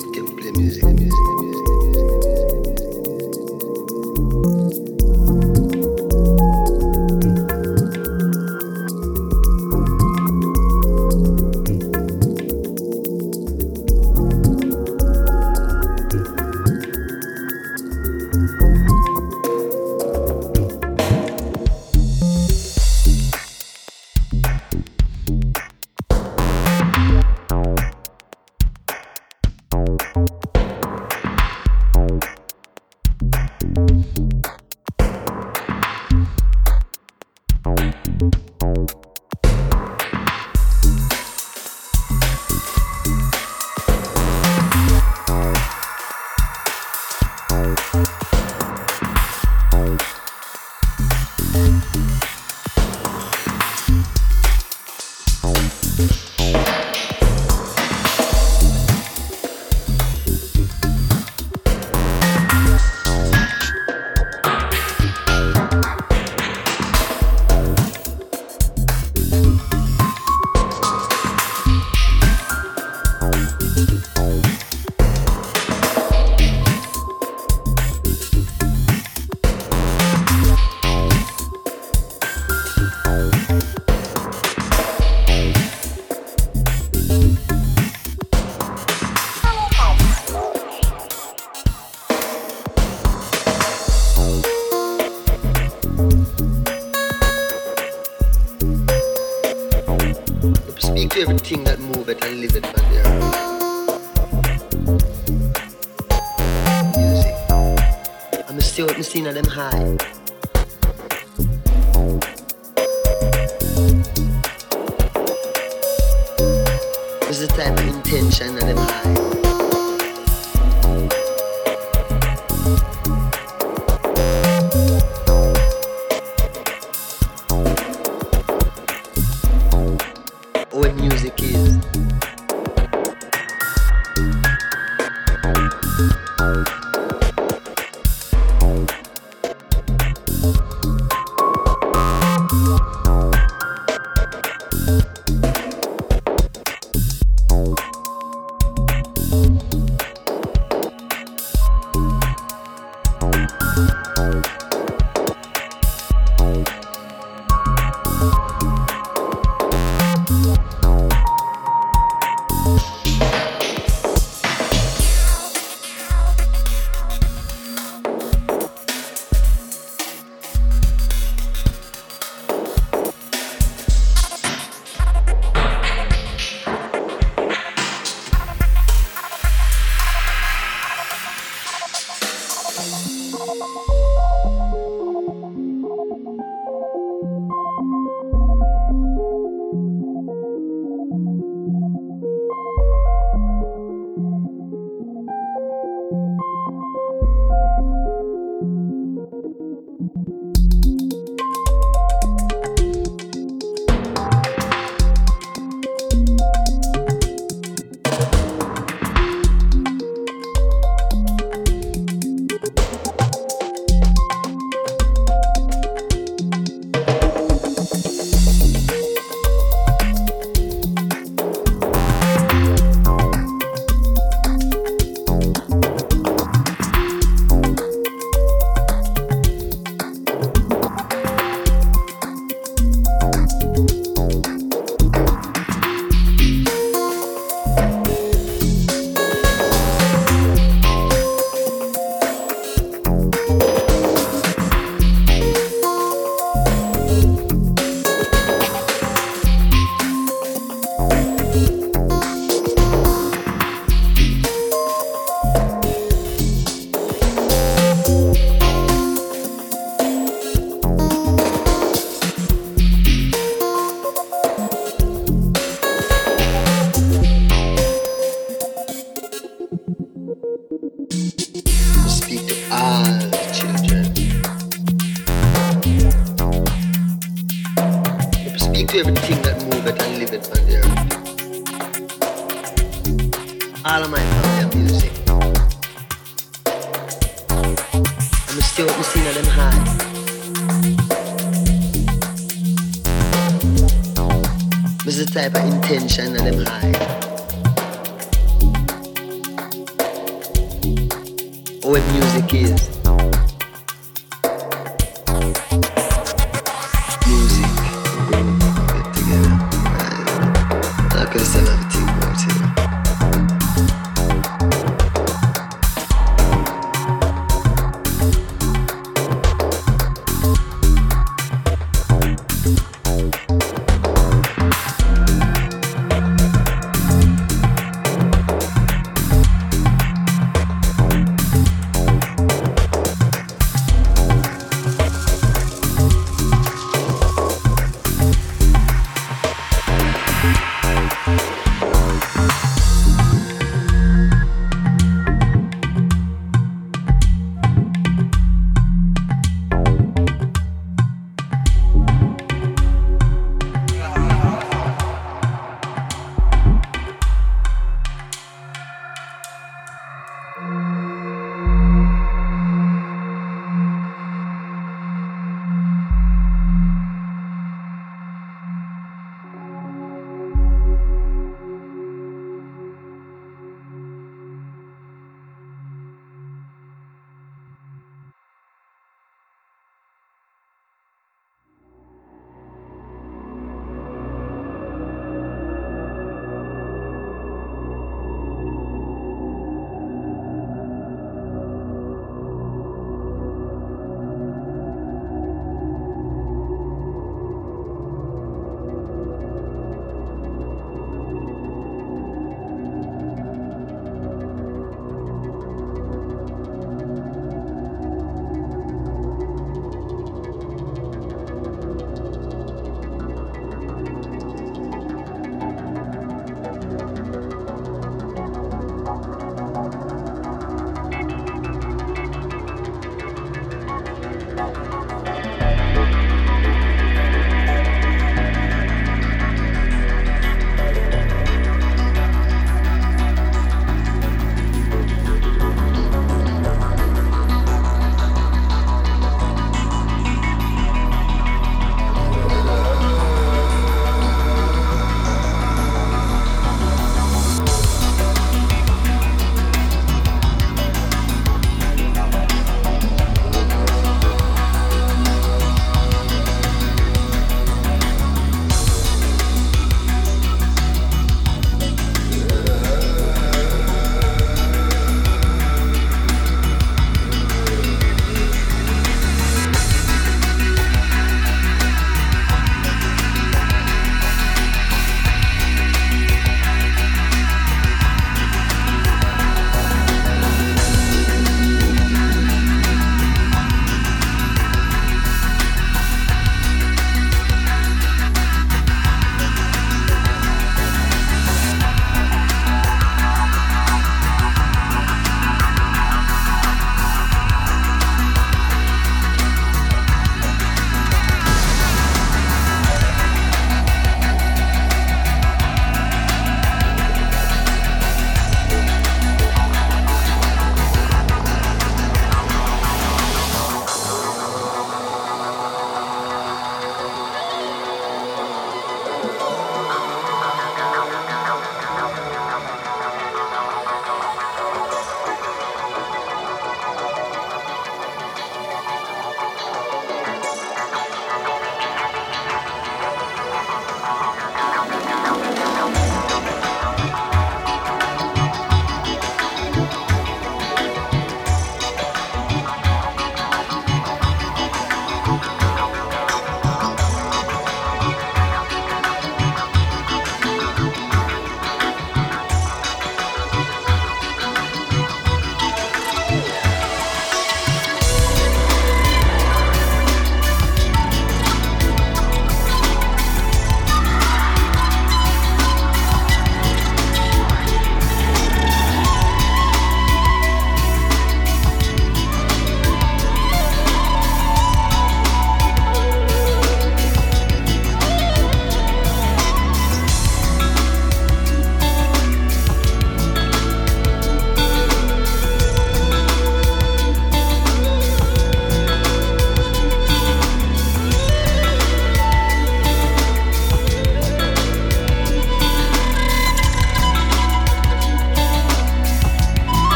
type of intention music, them high.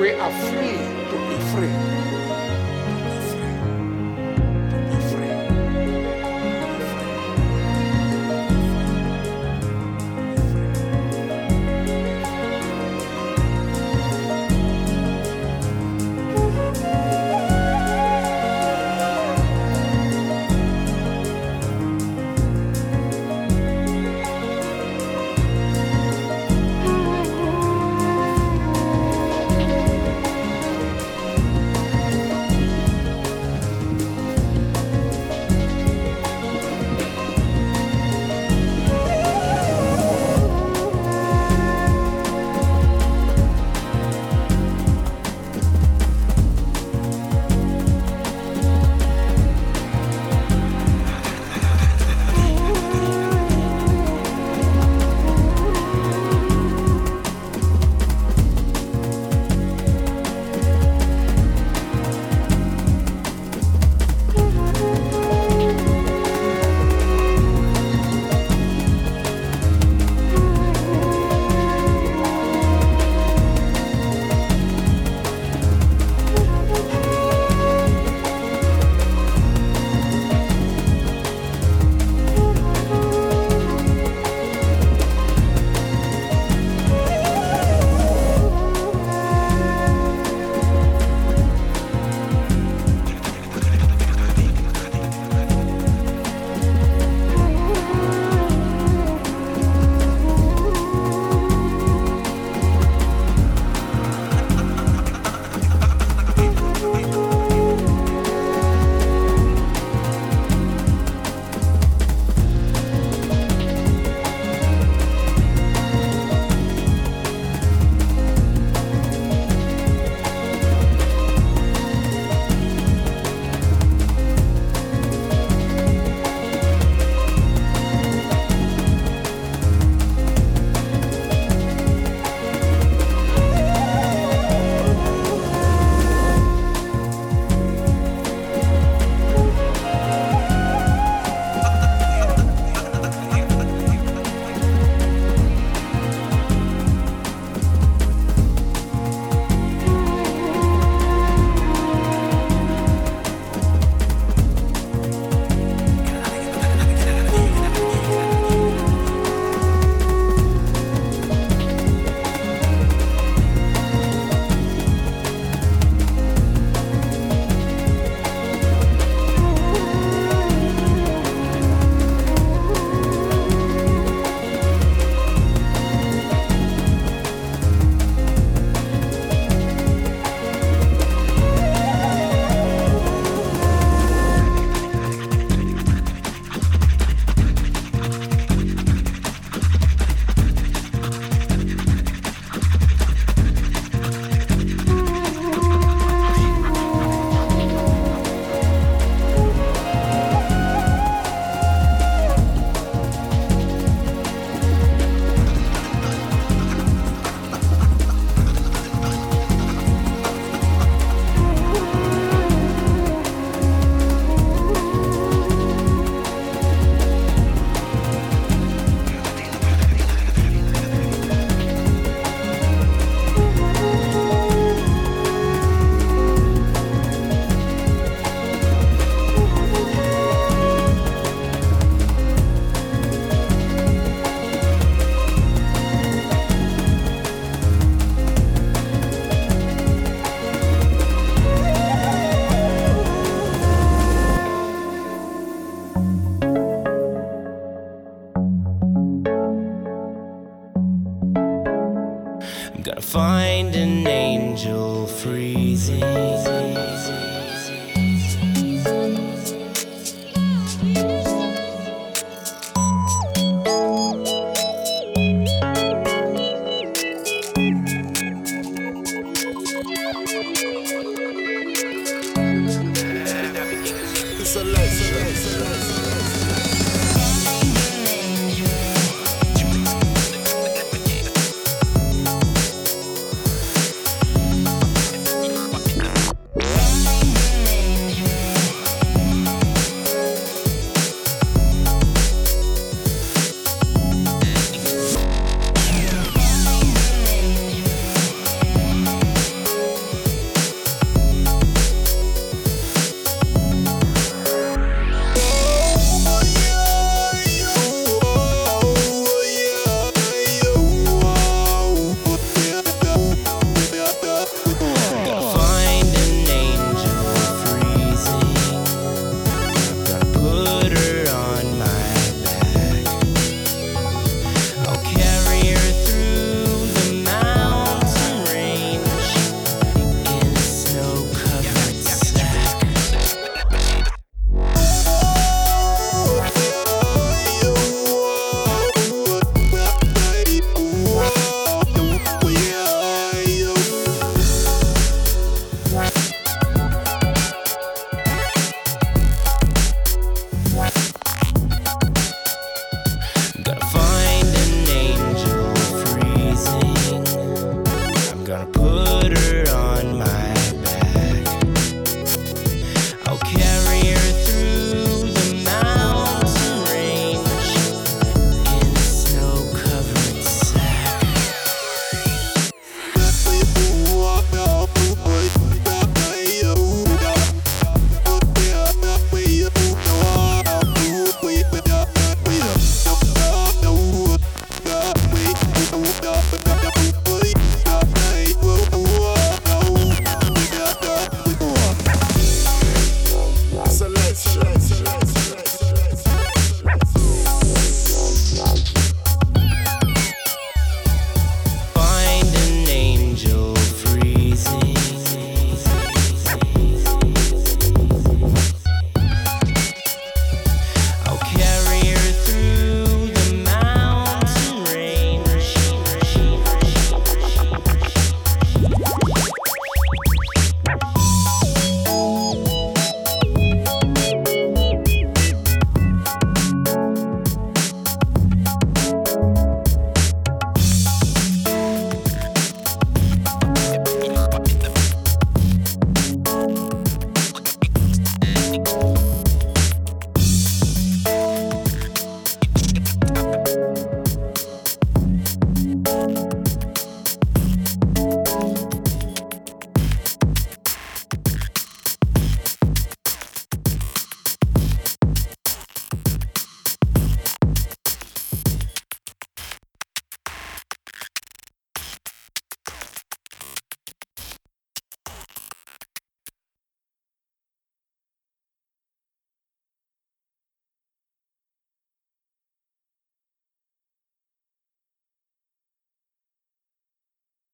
We are free to be free.